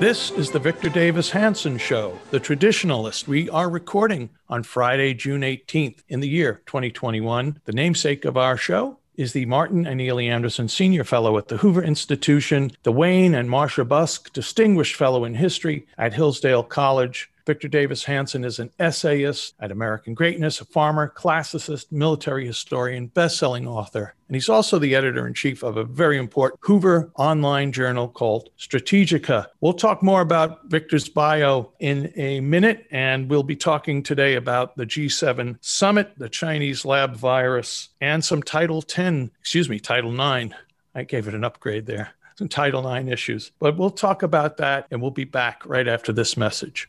This is the Victor Davis Hanson Show, the traditionalist. We are recording on Friday, June 18th in the year 2021. The namesake of our show is the Martin and Illie Anderson Senior Fellow at the Hoover Institution, the Wayne and Marcia Busk Distinguished Fellow in History at Hillsdale College, Victor Davis Hanson is an essayist at American Greatness, a farmer, classicist, military historian, best-selling author, and he's also the editor in chief of a very important Hoover online journal called Strategika. We'll talk more about Victor's bio in a minute, and we'll be talking today about the G7 summit, the Chinese lab virus, and some Title 10, excuse me, Title 9. I gave it an upgrade there. Some Title IX issues. But we'll talk about that, and we'll be back right after this message.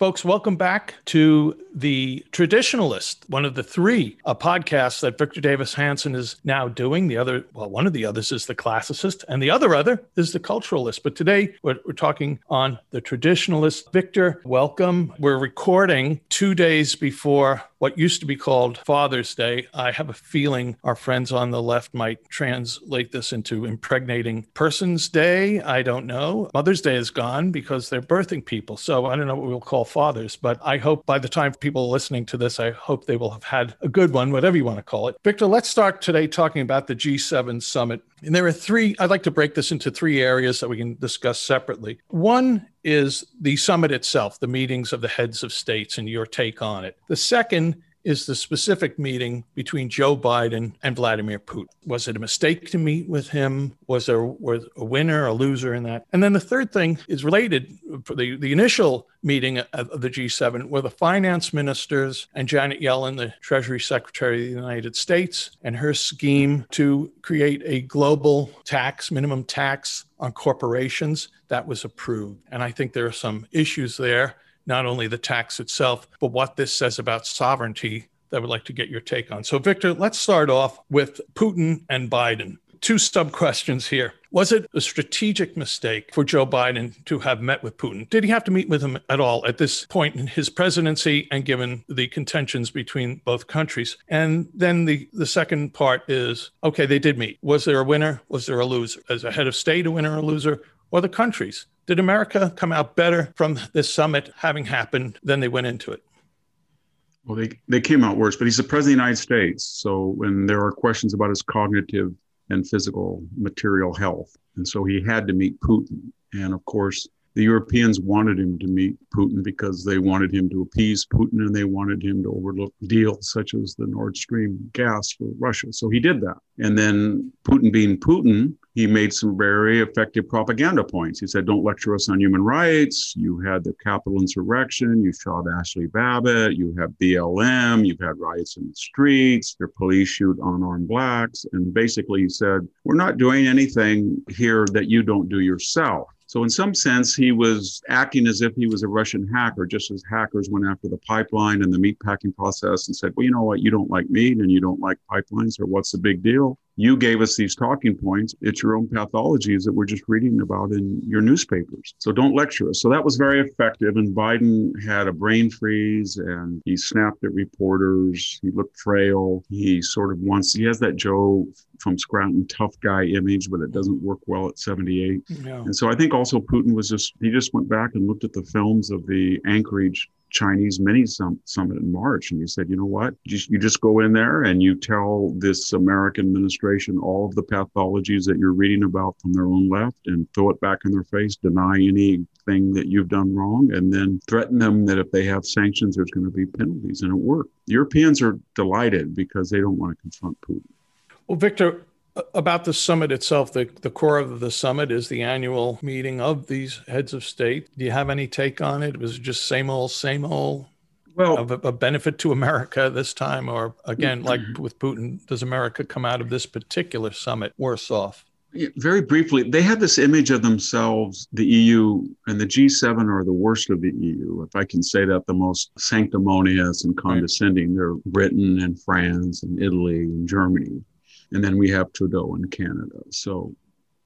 Folks, welcome back to The Traditionalist, one of the three uh, podcasts that Victor Davis Hanson is now doing. The other, well, one of the others is The Classicist, and the other other is The Culturalist. But today we're, we're talking on The Traditionalist. Victor, welcome. We're recording two days before what used to be called Father's Day. I have a feeling our friends on the left might translate this into impregnating Person's Day. I don't know. Mother's Day is gone because they're birthing people. So I don't know what we'll call fathers, but I hope by the time people listening to this, I hope they will have had a good one, whatever you want to call it. Victor, let's start today talking about the G7 summit. And there are three, I'd like to break this into three areas that we can discuss separately. One is the summit itself, the meetings of the heads of states and your take on it. The second is the specific meeting between Joe Biden and Vladimir Putin. Was it a mistake to meet with him? Was there was a winner, a loser in that? And then the third thing is related. For the, the initial meeting of the G7 were the finance ministers and Janet Yellen, the Treasury Secretary of the United States, and her scheme to create a global tax, minimum tax on corporations that was approved. And I think there are some issues there not only the tax itself, but what this says about sovereignty that I would like to get your take on. So, Victor, let's start off with Putin and Biden. Two sub questions here. Was it a strategic mistake for Joe Biden to have met with Putin? Did he have to meet with him at all at this point in his presidency and given the contentions between both countries? And then the, the second part is okay, they did meet. Was there a winner? Was there a loser? As a head of state, a winner or a loser? Or the countries? Did America come out better from this summit having happened than they went into it? Well, they, they came out worse, but he's the president of the United States. So when there are questions about his cognitive and physical material health, and so he had to meet Putin. And of course, the Europeans wanted him to meet Putin because they wanted him to appease Putin and they wanted him to overlook deals such as the Nord Stream gas for Russia. So he did that. And then Putin being Putin, he made some very effective propaganda points. He said, Don't lecture us on human rights. You had the Capitol insurrection. You shot Ashli Babbitt. You have BLM. You've had riots in the streets. Your police shoot unarmed blacks. And basically, he said, We're not doing anything here that you don't do yourself. So, in some sense, he was acting as if he was a Russian hacker, just as hackers went after the pipeline and the meat packing process and said, Well, you know what? You don't like meat and you don't like pipelines, or what's the big deal? You gave us these talking points. It's your own pathologies that we're just reading about in your newspapers. So, don't lecture us. So, that was very effective. And Biden had a brain freeze and he snapped at reporters. He looked frail. He sort of wants, he has that Joe from Scranton tough guy image, but it doesn't work well at 78. Yeah. And so I think also Putin was just, he just went back and looked at the films of the Anchorage Chinese mini summit in March. And he said, you know what? You just go in there and you tell this American administration all of the pathologies that you're reading about from their own left and throw it back in their face, deny anything that you've done wrong, and then threaten them that if they have sanctions, there's going to be penalties. And it worked. Europeans are delighted because they don't want to confront Putin. Well, Victor, about the summit itself, the, the core of the summit is the annual meeting of these heads of state. Do you have any take on it? Was it just same old, same old? Well, of a, a benefit to America this time, or again, mm-hmm. like with Putin, does America come out of this particular summit worse off? Very briefly, they have this image of themselves, the EU and the G7 are the worst of the EU. If I can say that, the most sanctimonious and condescending. Right. They're Britain and France and Italy and Germany. And then we have Trudeau in Canada. So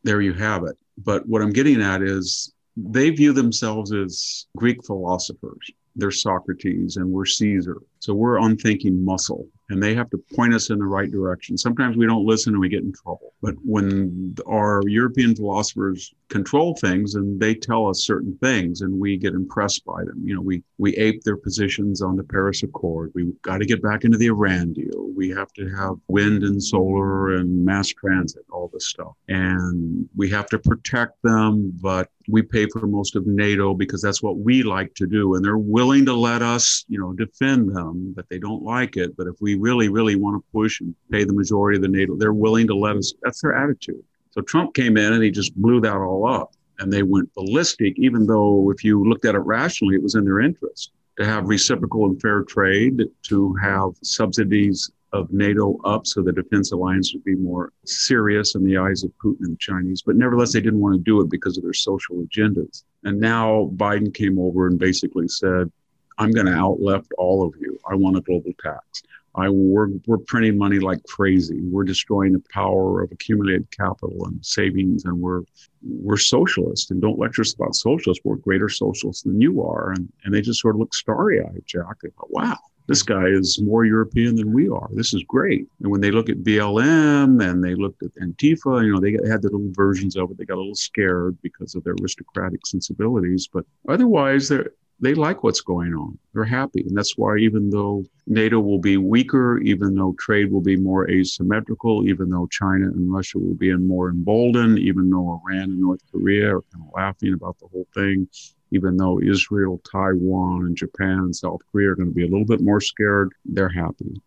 there you have it. But what I'm getting at is they view themselves as Greek philosophers. They're Socrates and we're Caesar. So we're unthinking muscle and they have to point us in the right direction. Sometimes we don't listen and we get in trouble. But when our European philosophers control things and they tell us certain things and we get impressed by them, you know, we, we ape their positions on the Paris Accord. We've got to get back into the Iran deal. We have to have wind and solar and mass transit, all this stuff. And we have to protect them, but we pay for most of NATO because that's what we like to do. And they're willing to let us, you know, defend them, but they don't like it. But if we really, really want to push and pay the majority of the NATO, they're willing to let us. That's their attitude. So Trump came in and he just blew that all up. And they went ballistic, even though if you looked at it rationally, it was in their interest to have reciprocal and fair trade, to have subsidies of NATO up so the defense alliance would be more serious in the eyes of Putin and the Chinese. But nevertheless, they didn't want to do it because of their social agendas. And now Biden came over and basically said, I'm going to outleft all of you. I want a global tax. I we're, we're printing money like crazy. We're destroying the power of accumulated capital and savings, and we're we're socialists. And don't lecture us about socialists. We're greater socialists than you are. And and they just sort of look starry eyed, Jack. They thought, wow, this guy is more European than we are. This is great. And when they look at BLM and they looked at Antifa, you know, they had their little versions of it. They got a little scared because of their aristocratic sensibilities, but otherwise, they're they like what's going on. They're happy. And that's why, even though NATO will be weaker, even though trade will be more asymmetrical, even though China and Russia will be more emboldened, even though Iran and North Korea are kind of laughing about the whole thing, even though Israel, Taiwan, and Japan and South Korea are going to be a little bit more scared, they're happy.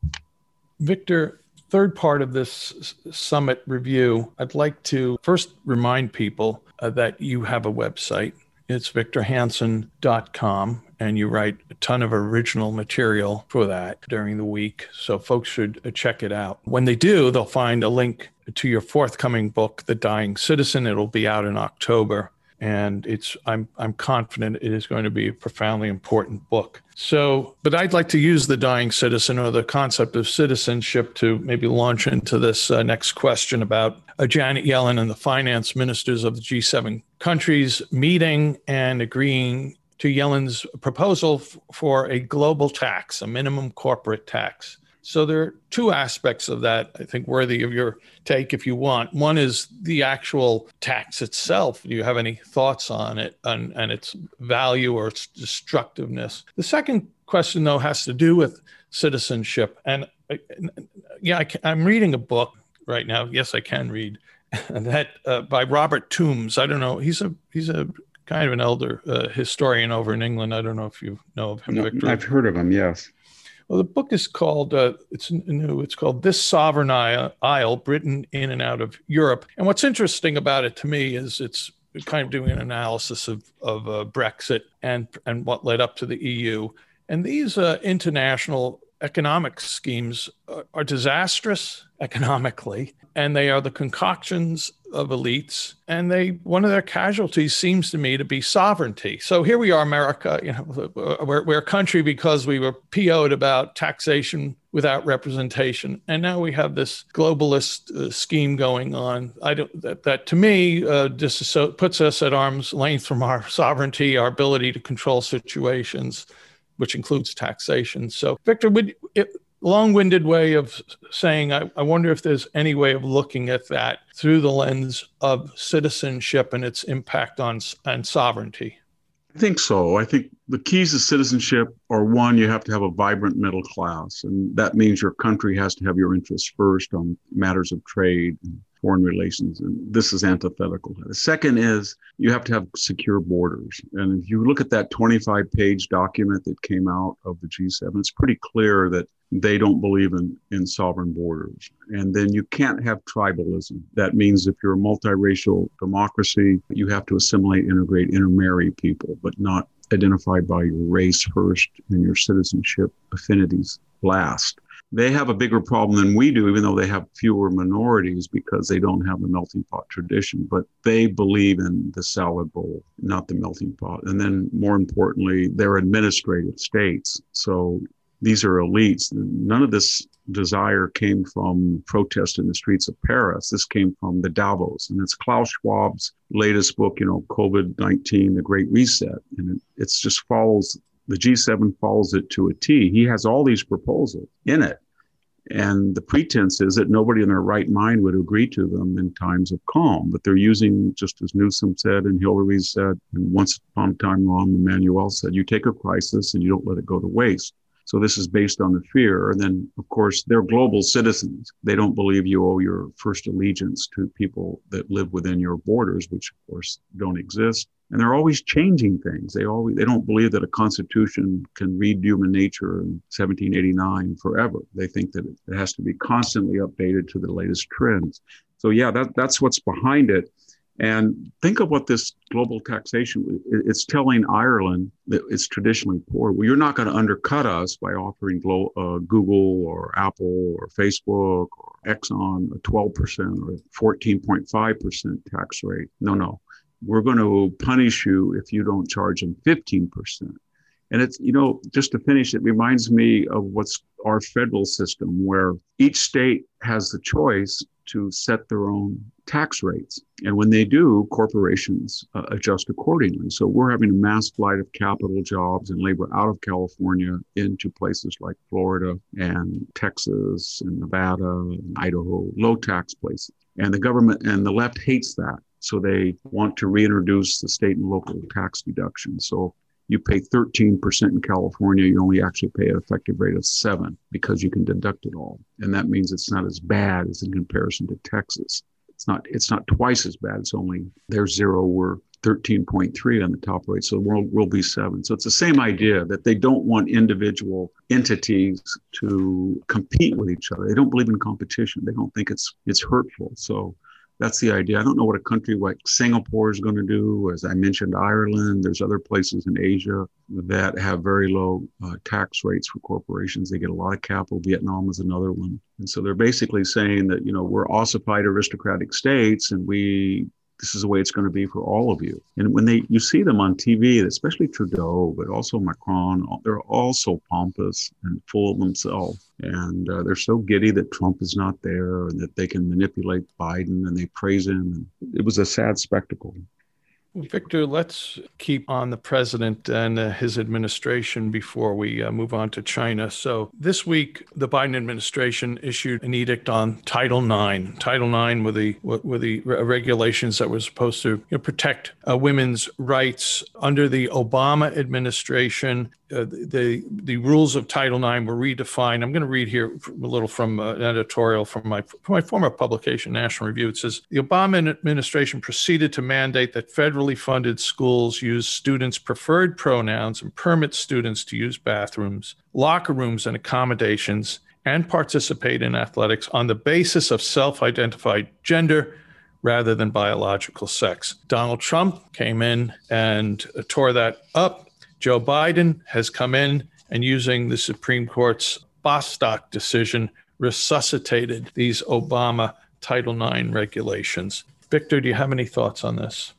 Victor, third part of this summit review, I'd like to first remind people uh, that you have a website it's victorhanson.com, and you write a ton of original material for that during the week. So folks should uh, check it out. When they do, they'll find a link to your forthcoming book, The Dying Citizen. It'll be out in October and it's I'm I'm confident it is going to be a profoundly important book. So, but I'd like to use the dying citizen or the concept of citizenship to maybe launch into this uh, next question about uh, Janet Yellen and the finance ministers of the G7 countries meeting and agreeing to Yellen's proposal f- for a global tax, a minimum corporate tax. So there are two aspects of that I think worthy of your take if you want. One is the actual tax itself. Do you have any thoughts on it and, and its value or its destructiveness? The second question, though, has to do with citizenship. And uh, yeah, I am reading a book right now. Yes, I can read that uh, by Robert Tombs. I don't know. He's a he's a kind of an elder uh, historian over in England. I don't know if you know of him, no, Victor. I've heard of him. Yes. Well, the book is called uh, it's new. It's called "This Sovereign Isle: Britain in and Out of Europe." And what's interesting about it to me is it's kind of doing an analysis of of uh, Brexit and and what led up to the EU. And these uh, international economic schemes are, disastrous economically, and they are the concoctions of elites, and they one of their casualties seems to me to be sovereignty. So here we are, America. You know, we're, we're a country because we were PO'd about taxation without representation, and now we have this globalist uh, scheme going on. I don't that, that to me uh, puts us at arm's length from our sovereignty, our ability to control situations which includes taxation. So, Victor, would it, long-winded way of saying I, I, wonder if there's any way of looking at that through the lens of citizenship and its impact on and sovereignty i think so i think the keys to citizenship are one you have to have a vibrant middle class and that means your country has to have your interests first on matters of trade and foreign relations. And this is antithetical. The second is you have to have secure borders. And if you look at that 25 page document that came out of the G7, it's pretty clear that they don't believe in, in sovereign borders. And then you can't have tribalism. That means if you're a multiracial democracy, you have to assimilate, integrate, intermarry people, but not identified by your race first and your citizenship affinities last they have a bigger problem than we do, even though they have fewer minorities because they don't have the melting pot tradition. But they believe in the salad bowl, not the melting pot. And then, more importantly, they're administrative states. So these are elites. None of this desire came from protest in the streets of Paris. This came from the Davos. And it's Klaus Schwab's latest book, you know, COVID 19, The Great Reset. And it it's just follows the G7 follows it to a T. He has all these proposals in it. And the pretense is that nobody in their right mind would agree to them in times of calm. But they're using, just as Newsom said and Hillary said, and once upon a time, Rahm Emanuel said, you take a crisis and you don't let it go to waste. So this is based on the fear. And then, of course, they're global citizens. They don't believe you owe your first allegiance to people that live within your borders, which of course don't exist. And they're always changing things. They always they don't believe that a constitution can read human nature in 1789 forever. They think that it has to be constantly updated to the latest trends. So yeah, that that's what's behind it. And think of what this global taxation, it's telling Ireland that it's traditionally poor. Well, you're not going to undercut us by offering uh, Google or Apple or Facebook or Exxon a 12% or 14.5% tax rate. No, no. We're going to punish you if you don't charge them 15%. And it's, you know, just to finish, it reminds me of what's our federal system where each state has the choice to set their own tax rates. And when they do, corporations uh, adjust accordingly. So we're having a mass flight of capital jobs and labor out of California into places like Florida and Texas and Nevada and Idaho, low tax places. And the government and the left hates that. So they want to reintroduce the state and local tax deductions. So you pay 13% in California, you only actually pay an effective rate of seven because you can deduct it all. And that means it's not as bad as in comparison to Texas. It's not, it's not twice as bad. It's only their zero, we're 13.3 on the top rate. So we'll, we'll be seven. So it's the same idea that they don't want individual entities to compete with each other. They don't believe in competition. They don't think it's, it's hurtful. So that's the idea. I don't know what a country like Singapore is going to do. As I mentioned, Ireland, there's other places in Asia that have very low uh, tax rates for corporations. They get a lot of capital. Vietnam is another one. And so they're basically saying that, you know, we're ossified aristocratic states and we this is the way it's going to be for all of you. And when they you see them on TV, especially Trudeau, but also Macron, they're all so pompous and full of themselves. And uh, they're so giddy that Trump is not there and that they can manipulate Biden and they praise him. And it was a sad spectacle. Victor, let's keep on the president and uh, his administration before we uh, move on to China. So, this week, the Biden administration issued an edict on Title IX. Title IX were the were the regulations that were supposed to you know, protect uh, women's rights under the Obama administration uh, the the rules of Title IX were redefined. I'm going to read here a little from uh, an editorial from my from my former publication, National Review. It says the Obama administration proceeded to mandate that federally funded schools use students' preferred pronouns and permit students to use bathrooms, locker rooms, and accommodations, and participate in athletics on the basis of self-identified gender rather than biological sex. Donald Trump came in and tore that up Joe Biden has come in and using the Supreme Court's Bostock decision resuscitated these Obama Title IX regulations. Victor, do you have any thoughts on this?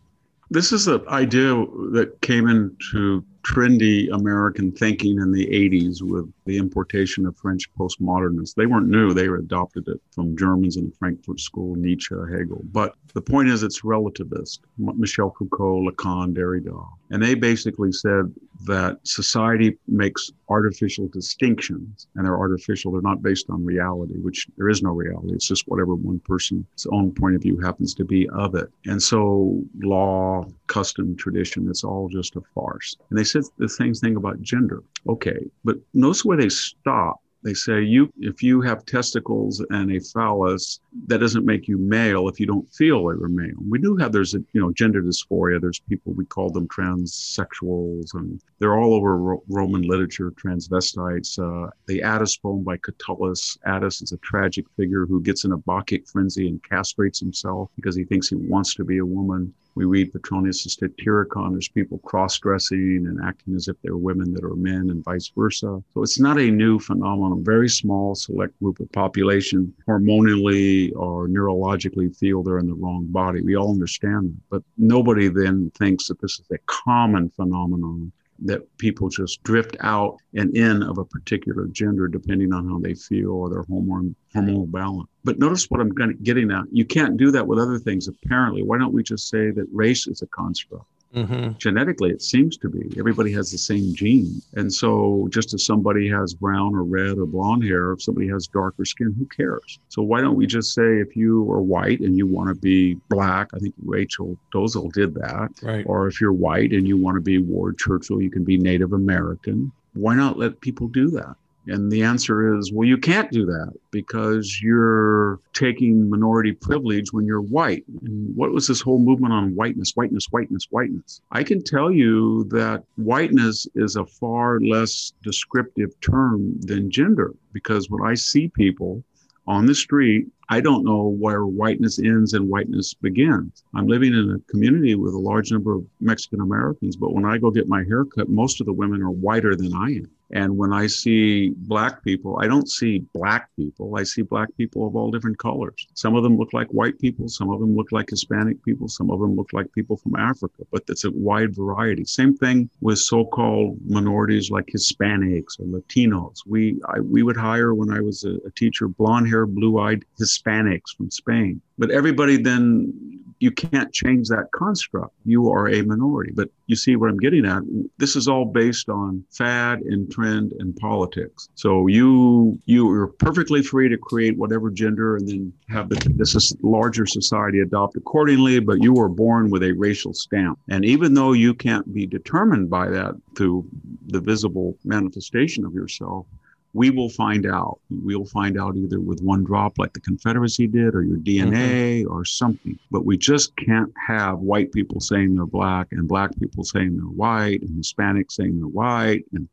This is an idea that came into trendy American thinking in the 80s with the importation of French postmodernists. They weren't new, they were adopted it from Germans in the Frankfurt School, Nietzsche, Hegel. But the point is, it's relativist. Michel Foucault, Lacan, Derrida. And they basically said that society makes artificial distinctions, and they're artificial. They're not based on reality, which there is no reality. It's just whatever one person's own point of view happens to be of it. And so, law, custom, tradition, it's all just a farce. And they said the same thing about gender. Okay, but notice where they stop they say you if you have testicles and a phallus that doesn't make you male if you don't feel like you're male. We do have there's a you know gender dysphoria. There's people we call them transsexuals and they're all over Ro- roman literature transvestites uh, the attis poem by catullus. Attis is a tragic figure who gets in a bacchic frenzy and castrates himself because he thinks he wants to be a woman we read Petronius' Satyricon. There's people cross-dressing and acting as if they're women that are men and vice versa. So it's not a new phenomenon. Very small select group of population hormonally or neurologically feel they're in the wrong body. We all understand that. But nobody then thinks that this is a common phenomenon that people just drift out and in of a particular gender depending on how they feel or their hormone hormonal balance. But notice what I'm getting at. You can't do that with other things. Apparently, why don't we just say that race is a construct? Mm-hmm. Genetically, it seems to be. Everybody has the same gene. And so, just as somebody has brown or red or blonde hair, if somebody has darker skin, who cares? So, why don't we just say if you are white and you want to be black, I think Rachel Dolezal did that. Right. Or if you're white and you want to be Ward Churchill, you can be Native American. Why not let people do that? And the answer is, well, you can't do that because you're taking minority privilege when you're white. And what was this whole movement on whiteness, whiteness, whiteness, whiteness? I can tell you that whiteness is a far less descriptive term than gender because when I see people on the street, I don't know where whiteness ends and whiteness begins. I'm living in a community with a large number of Mexican Americans, but when I go get my hair cut, most of the women are whiter than I am. And when I see black people, I don't see black people. I see black people of all different colors. Some of them look like white people. Some of them look like Hispanic people. Some of them look like people from Africa, but it's a wide variety. Same thing with so-called minorities like Hispanics or Latinos. We, I, we would hire when I was a, a teacher, blonde hair, blue eyed Hispanics from Spain. But everybody then you can't change that construct. You are a minority. But you see what I'm getting at? This is all based on fad and trend and politics. So you you are perfectly free to create whatever gender and then have the, this larger society adopt accordingly, but you were born with a racial stamp. And even though you can't be determined by that through the visible manifestation of yourself, we will find out. We'll find out either with one drop like the Confederacy did or your DNA mm-hmm. or something. But we just can't have white people saying they're black and black people saying they're white and Hispanics saying they're white and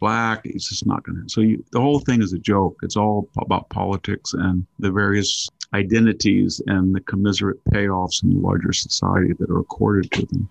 black. It's just not going to. So you, the whole thing is a joke. It's all about politics and the various identities and the commiserate payoffs in the larger society that are accorded to them.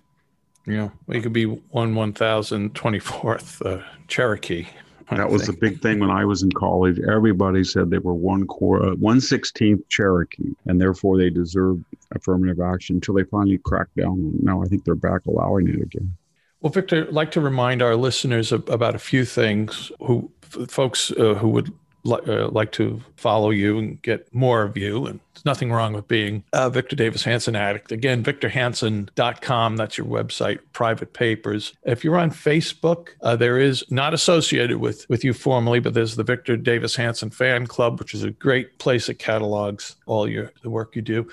Yeah, you could be one one thousand twenty fourth uh, Cherokee that was the big thing when I was in college. Everybody said they were one core, uh, one sixteenth Cherokee, and therefore they deserved affirmative action until they finally cracked down. Now I think they're back allowing it again. Well, Victor, I'd like to remind our listeners about a few things. Who folks uh, who would li- uh, like to follow you and get more of you. And there's nothing wrong with being a Victor Davis Hanson addict. Again, victorhanson.com. That's your website, private papers. If you're on Facebook, uh, there is not associated with, with you formally, but there's the Victor Davis Hanson fan club, which is a great place that catalogs all your the work you do.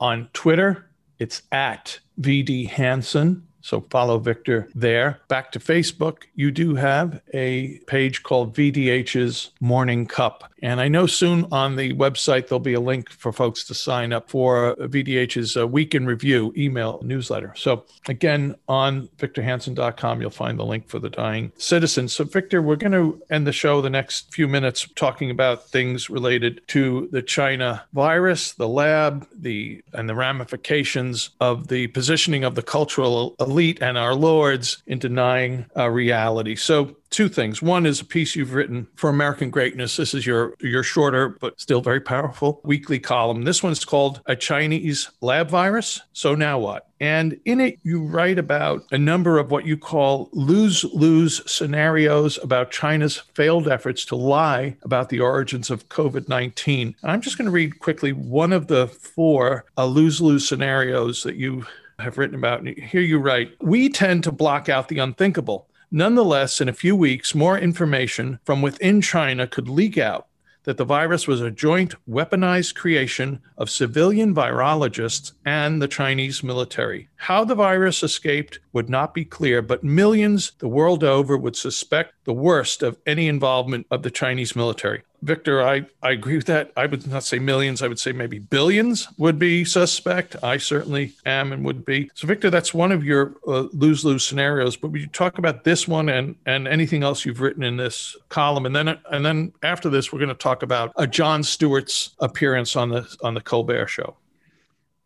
On Twitter, it's at VD Hanson. So follow Victor there. Back to Facebook, you do have a page called VDH's Morning Cup. And I know soon on the website there'll be a link for folks to sign up for VDH's uh, Week in Review email newsletter. So again, on victorhanson.com, you'll find the link for the dying citizens. So, Victor, we're going to end the show the next few minutes talking about things related to the China virus, the lab, the and the ramifications of the positioning of the cultural elite and our lords in denying uh, reality. So, two things. One is a piece you've written for American Greatness. This is your your shorter but still very powerful weekly column. This one's called A Chinese Lab Virus. So now what? And in it, you write about a number of what you call lose lose scenarios about China's failed efforts to lie about the origins of COVID 19. I'm just going to read quickly one of the four uh, lose lose scenarios that you have written about. Here you write We tend to block out the unthinkable. Nonetheless, in a few weeks, more information from within China could leak out that the virus was a joint weaponized creation of civilian virologists and the Chinese military. How the virus escaped would not be clear, but millions the world over would suspect the worst of any involvement of the Chinese military. Victor, I, I agree with that. I would not say millions, I would say maybe billions would be suspect. I certainly am and would be. So, Victor, that's one of your lose uh, lose scenarios. But would you talk about this one and, and anything else you've written in this column? And then and then after this, we're going to talk about a Jon Stewart's appearance on the on the Colbert Show.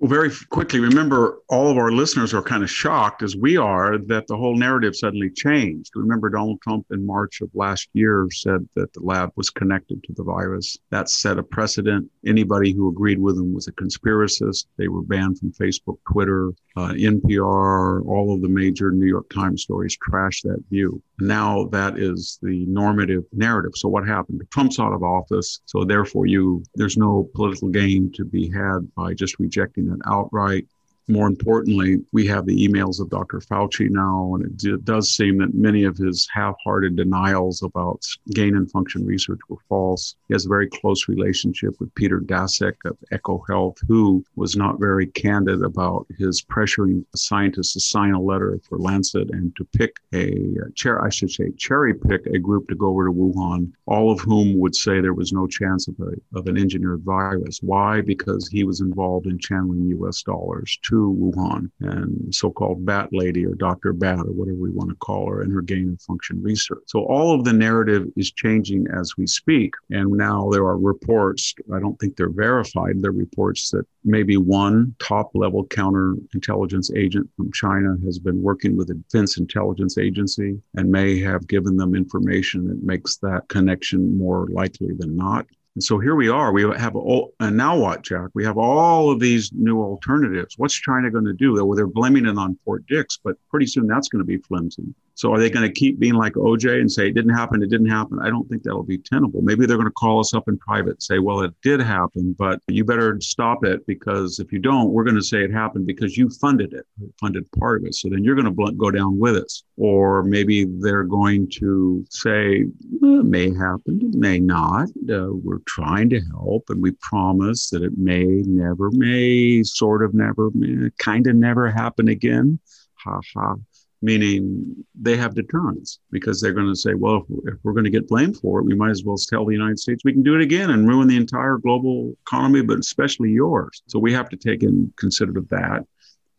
Well, very quickly, remember all of our listeners are kind of shocked, as we are, that the whole narrative suddenly changed. Remember, Donald Trump in March of last year said that the lab was connected to the virus. That set a precedent. Anybody who agreed with him was a conspiracist. They were banned from Facebook, Twitter, uh, NPR, all of the major New York Times stories trashed that view. Now that is the normative narrative. So what happened? Trump's out of office. So therefore you, there's no political gain to be had by just rejecting it outright more importantly, we have the emails of Dr. Fauci now, and it, it does seem that many of his half hearted denials about gain and function research were false. He has a very close relationship with Peter Daszak of EcoHealth, who was not very candid about his pressuring scientists to sign a letter for Lancet and to pick a uh, chair, I should say, cherry pick a group to go over to Wuhan, all of whom would say there was no chance of, a, of an engineered virus. Why? Because he was involved in channeling US dollars to Wuhan and so-called Bat Lady or Dr. Bat or whatever we want to call her and her gain of function research. So all of the narrative is changing as we speak. And now there are reports, I don't think they're verified, they're reports that maybe one top level counterintelligence agent from China has been working with the Defense Intelligence Agency and may have given them information that makes that connection more likely than not. And so here we are. We have, all, and now what, Jack? We have all of these new alternatives. What's China going to do? Well, they're blaming it on Fort Dix, but pretty soon that's going to be flimsy. So are they going to keep being like OJ and say it didn't happen, it didn't happen? I don't think that'll be tenable. Maybe they're going to call us up in private and say, well, it did happen, but you better stop it because if you don't, we're going to say it happened because you funded it, funded part of it. So then you're going to go down with us. Or maybe they're going to say, well, it may happen, it may not. Uh, we're trying to help and we promise that it may, never, may, sort of never, kind of never happen again. Ha ha meaning they have deterrence because they're going to say, well, if, we're going to get blamed for it, we might as well tell the United States we can do it again and ruin the entire global economy, but especially yours. So we have to take in consider that.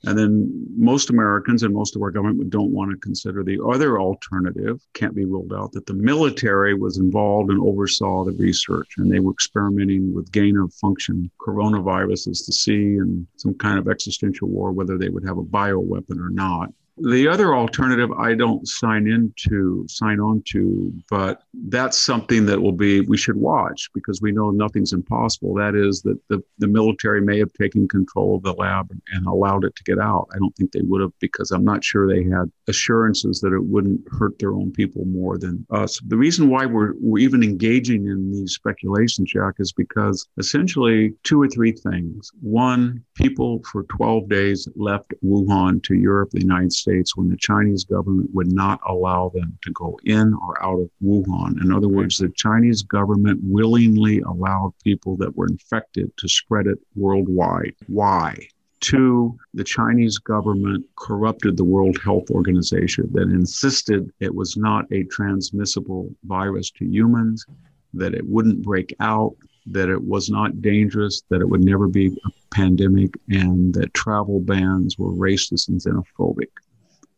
And then most Americans and most of our government don't want to consider the other alternative, can't be ruled out, that the military was involved and oversaw the research and they were experimenting with gain of function coronaviruses to see in some kind of existential war whether they would have a bioweapon or not. The other alternative I don't sign into, sign on to, but that's something that will be, we should watch because we know nothing's impossible. That is that the, the military may have taken control of the lab and allowed it to get out. I don't think they would have because I'm not sure they had assurances that it wouldn't hurt their own people more than us. The reason why we're, we're even engaging in these speculations, Jack, is because essentially two or three things. One, people for 12 days left Wuhan to Europe, the United States States when the Chinese government would not allow them to go in or out of Wuhan. In other words, the Chinese government willingly allowed people that were infected to spread it worldwide. Why? Two, the Chinese government corrupted the World Health Organization that insisted it was not a transmissible virus to humans, that it wouldn't break out, that it was not dangerous, that it would never be a pandemic, and that travel bans were racist and xenophobic.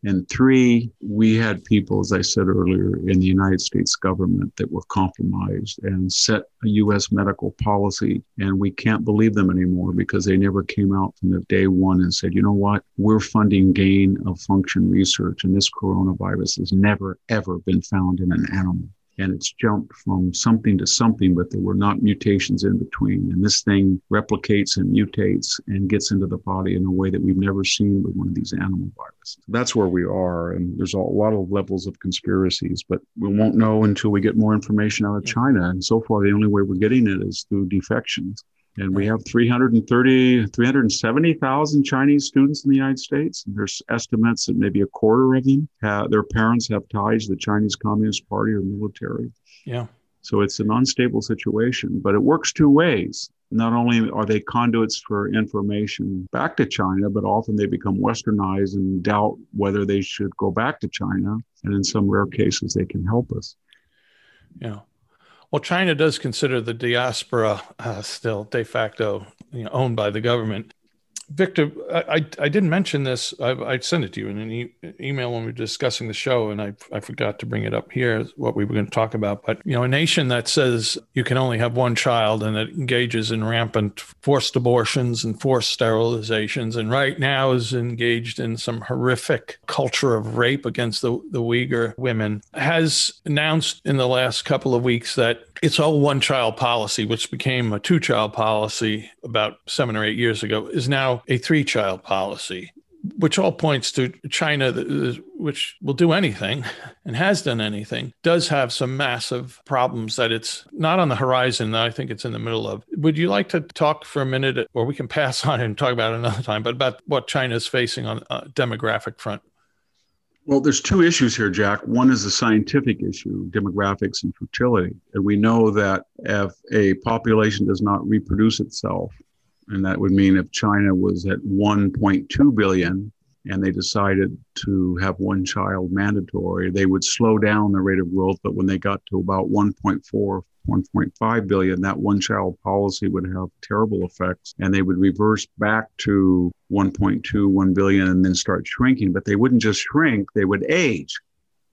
And three, we had people, as I said earlier, in the United States government that were compromised and set a U.S. medical policy. And we can't believe them anymore because they never came out from the day one and said, you know what, we're funding gain of function research. And this coronavirus has never, ever been found in an animal and it's jumped from something to something, but there were not mutations in between. And this thing replicates and mutates and gets into the body in a way that we've never seen with one of these animal viruses. That's where we are. And there's a lot of levels of conspiracies, but we won't know until we get more information out of China. And so far, the only way we're getting it is through defections. And we have 330, 370,000 Chinese students in the United States. And there's estimates that maybe a quarter of them have, their parents have ties to the Chinese Communist Party or military. Yeah. So it's an unstable situation, but it works two ways. Not only are they conduits for information back to China, but often they become westernized and doubt whether they should go back to China. And in some rare cases, they can help us. Yeah. Well, China does consider the diaspora uh, still de facto you know, owned by the government. Victor, I, I didn't mention this. I, I sent it to you in an e- email when we were discussing the show, and I, I forgot to bring it up here, what we were going to talk about. But, you know, a nation that says you can only have one child and that engages in rampant forced abortions and forced sterilizations, and right now is engaged in some horrific culture of rape against the, the Uyghur women, has announced in the last couple of weeks that it's all one child policy, which became a two child policy about seven or eight years ago, is now a three child policy, which all points to China, which will do anything and has done anything, does have some massive problems that it's not on the horizon. I think it's in the middle of. Would you like to talk for a minute, or we can pass on and talk about another time, but about what China is facing on a demographic front? Well, there's two issues here, Jack. One is a scientific issue, demographics and fertility. And we know that if a population does not reproduce itself, and that would mean if China was at 1.2 billion and they decided to have one child mandatory, they would slow down the rate of growth. But when they got to about 1.4, 1.5 billion, that one child policy would have terrible effects and they would reverse back to 1.2, 1 billion and then start shrinking. But they wouldn't just shrink, they would age.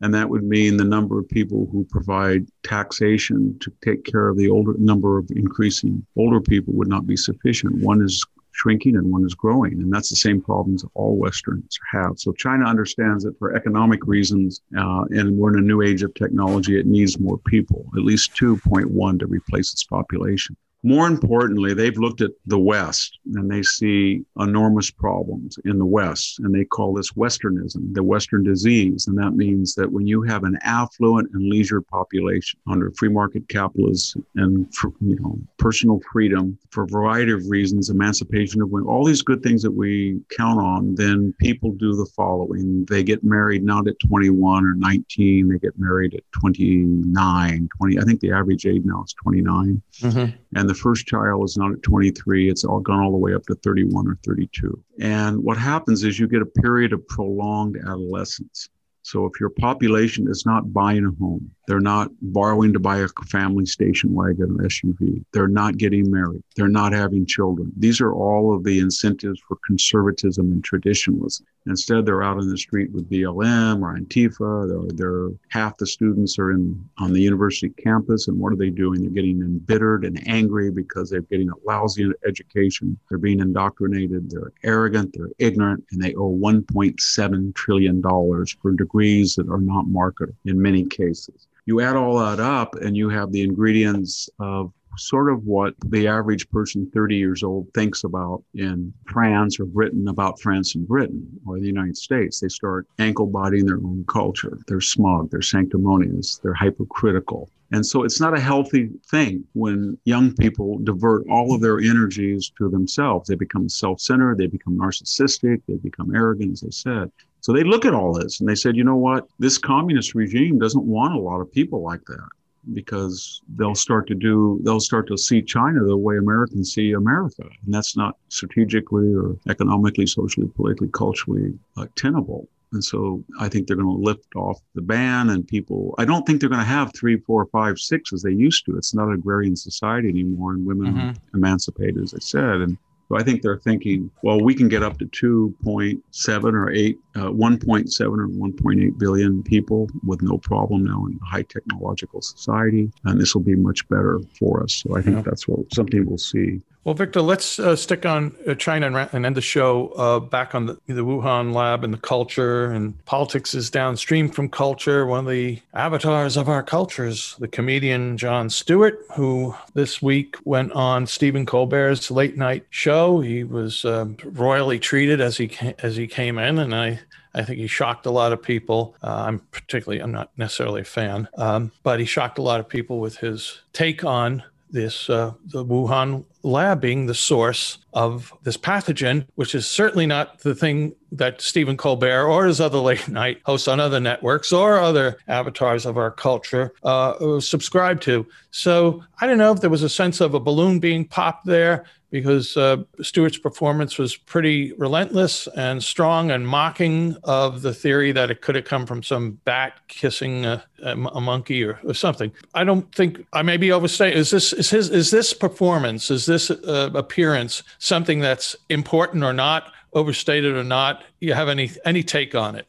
And that would mean the number of people who provide taxation to take care of the older number of increasing older people would not be sufficient. One is shrinking and one is growing. And that's the same problems all Westerns have. So China understands that for economic reasons, uh, and we're in a new age of technology, it needs more people, at least 2.1 to replace its population. More importantly, they've looked at the West and they see enormous problems in the West, and they call this Westernism, the Western disease. And that means that when you have an affluent and leisure population under free market capitalism and you know personal freedom for a variety of reasons, emancipation of women, all these good things that we count on, then people do the following: they get married not at 21 or 19, they get married at 29, 20. I think the average age now is 29, mm-hmm. and the first child is not at 23, it's all gone all the way up to 31 or 32. And what happens is you get a period of prolonged adolescence. So if your population is not buying a home, they're not borrowing to buy a family station wagon or SUV, they're not getting married, they're not having children. These are all of the incentives for conservatism and traditionalism. Instead, they're out in the street with BLM or Antifa. They're, they're half the students are in on the university campus, and what are they doing? They're getting embittered and angry because they're getting a lousy education. They're being indoctrinated. They're arrogant. They're ignorant, and they owe 1.7 trillion dollars for degrees that are not marketable in many cases. You add all that up, and you have the ingredients of sort of what the average person 30 years old thinks about in France or Britain about France and Britain or the United States. They start ankle bodying their own culture. They're smug, they're sanctimonious, they're hypercritical. And so it's not a healthy thing when young people divert all of their energies to themselves. They become self centered, they become narcissistic, they become arrogant, as I said. So they look at all this and they said, you know what? This communist regime doesn't want a lot of people like that because they'll start to do they'll start to see China the way Americans see America, and that's not strategically or economically, socially, politically, culturally uh, tenable. And so I think they're going to lift off the ban, and people. I don't think they're going to have three, four, five, six as they used to. It's not an agrarian society anymore, and women mm-hmm. emancipated, as I said, and So I think they're thinking, well, we can get up to 2.7 or 8, uh, 1.7 or 1.8 billion people with no problem now in a high technological society, and this will be much better for us. So I think yeah. that's what something we'll see. Well, Victor, let's uh, stick on uh, China and, and, end the show uh, back on the, the, Wuhan lab and the culture. And politics is downstream from culture. One of the avatars of our cultures, the comedian Jon Stewart, who this week went on Stephen Colbert's late night show. He was um, royally treated as he as he came in, and I I think he shocked a lot of people. Uh, I'm particularly, I'm not necessarily a fan, um, but he shocked a lot of people with his take on this uh, the Wuhan lab being the source of this pathogen, which is certainly not the thing that Stephen Colbert or his other late night hosts on other networks or other avatars of our culture uh, subscribe to. So I don't know if there was a sense of a balloon being popped there because uh, Stewart's performance was pretty relentless and strong and mocking of the theory that it could have come from some bat kissing a, a, monkey or, or, something. I don't think I may be overstating. Is this is his is this performance is this uh, appearance something that's important or not overstated or not? You have any any take on it?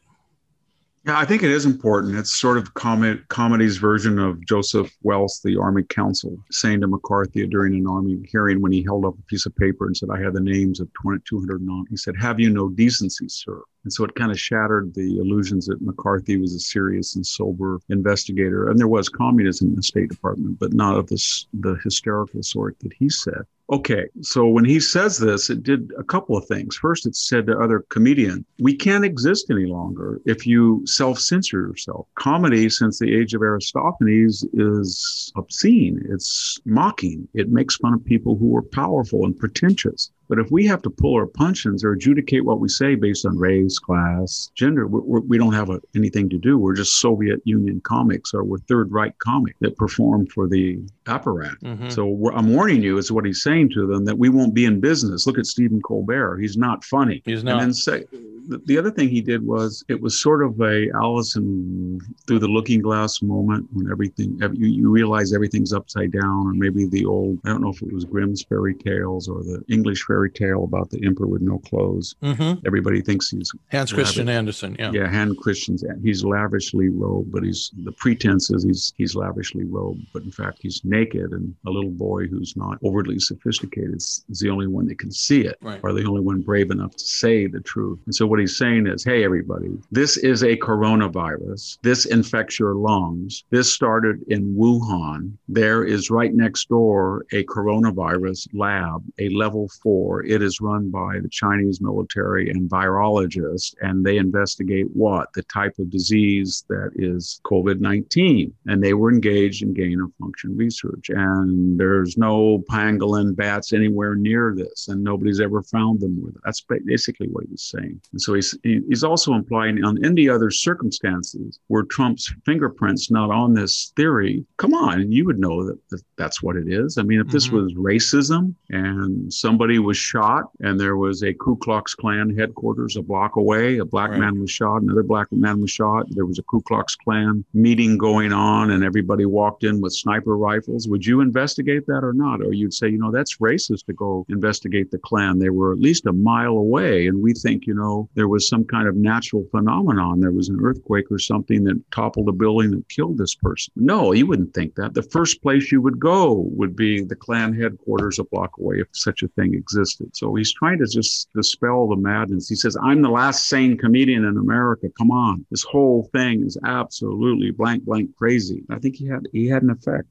Yeah, I think it is important. It's sort of com- comedy's version of Joseph Welch, the Army counsel, saying to McCarthy during an Army hearing when he held up a piece of paper and said, I have the names of 200 non. He said, Have you no decency, sir? And so it kind of shattered the illusions that McCarthy was a serious and sober investigator. And there was communism in the State Department, but not of this, the hysterical sort that he said. Okay, so when he says this, it did a couple of things. First, it said to other comedians, we can't exist any longer if you self censor yourself. Comedy, since the age of Aristophanes, is obscene, it's mocking, it makes fun of people who are powerful and pretentious. But if we have to pull our punches or adjudicate what we say based on race, class, gender, we're, we do not have a, anything to do. We're just Soviet Union comics or we're Third Reich comics that perform for the apparat. Mm-hmm. So I'm warning you, is what he's saying to them, that we won't be in business. Look at Stephen Colbert. He's not funny. He's not. And then say, the other thing he did was it was sort of a Allison through the looking glass moment when everything you, you realize everything's upside down, or maybe the old I don't know if it was Grimm's fairy tales or the English fairy tale about the emperor with no clothes. Mm-hmm. Everybody thinks he's Hans Christian Andersen. Yeah, yeah, Hans Christian's. He's lavishly robed, but he's the pretense is he's he's lavishly robed, but in fact he's naked, and a little boy who's not overly sophisticated is, is the only one that can see it, right. or the only one brave enough to say the truth. And so what he's saying is, hey, everybody, this is a coronavirus. This infects your lungs. This started in Wuhan. There is right next door a coronavirus lab, a level four. It is run by the Chinese military and virologists, and they investigate what? The type of disease that is COVID 19. And they were engaged in gain of function research. And there's no pangolin bats anywhere near this, and nobody's ever found them with it. That's basically what he's saying. And so he's, he's also implying on any other circumstances where Trump's fingerprints not on this theory, come on, you would know that, that that's what it is. I mean, if this mm-hmm. was racism and somebody was shot and there was a Ku Klux Klan headquarters a block away, a black right. man was shot, another black man was shot, there was a Ku Klux Klan meeting going on and everybody walked in with sniper rifles, would you investigate that or not? Or you'd say, you know, that's racist to go investigate the Klan. They were at least a mile away and we think, you know, there was some kind of natural phenomenon. There was an earthquake or something that toppled a building and killed this person. No, you wouldn't think that. The first place you would go would be the Klan headquarters a block away if such a thing existed. So he's trying to just dispel the madness. He says, I'm the last sane comedian in America. Come on. This whole thing is absolutely blank, blank crazy. I think he had he had an effect.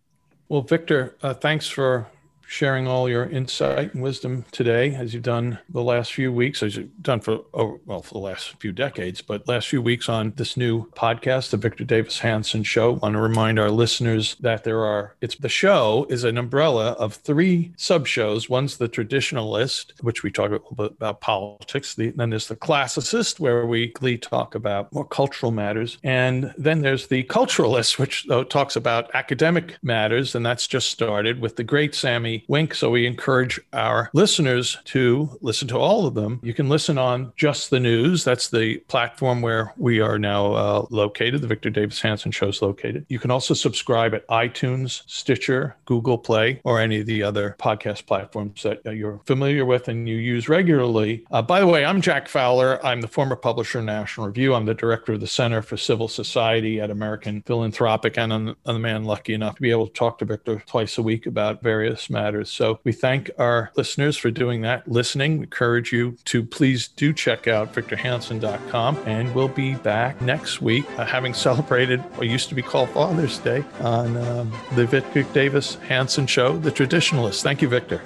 Well, Victor, uh, thanks for sharing all your insight and wisdom today, as you've done the last few weeks, as you've done for, oh, well, for the last few decades, but last few weeks on this new podcast, the Victor Davis Hanson Show. I want to remind our listeners that there are, it's the show is an umbrella of three sub shows. One's the traditionalist, which we talk a little bit about politics. The, then there's the classicist, where we talk about more cultural matters. And then there's the culturalist, which though talks about academic matters. And that's just started with the great Sami Winc. So we encourage our listeners to listen to all of them. You can listen on Just the News. That's the platform where we are now uh, located. The Victor Davis Hanson Show is located. You can also subscribe at iTunes, Stitcher, Google Play, or any of the other podcast platforms that you're familiar with and you use regularly. Uh, by the way, I'm Jack Fowler. I'm the former publisher of National Review. I'm the director of the Center for Civil Society at American Philanthropic, and I'm, I'm the man lucky enough to be able to talk to Victor twice a week about various matters. So we thank our listeners for doing that, listening. We encourage you to please do check out victorhanson.com, and we'll be back next week uh, having celebrated what used to be called Father's Day on um, the Victor Davis Hanson Show, The Traditionalist. Thank you, Victor.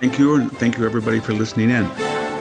Thank you, and thank you, everybody, for listening in.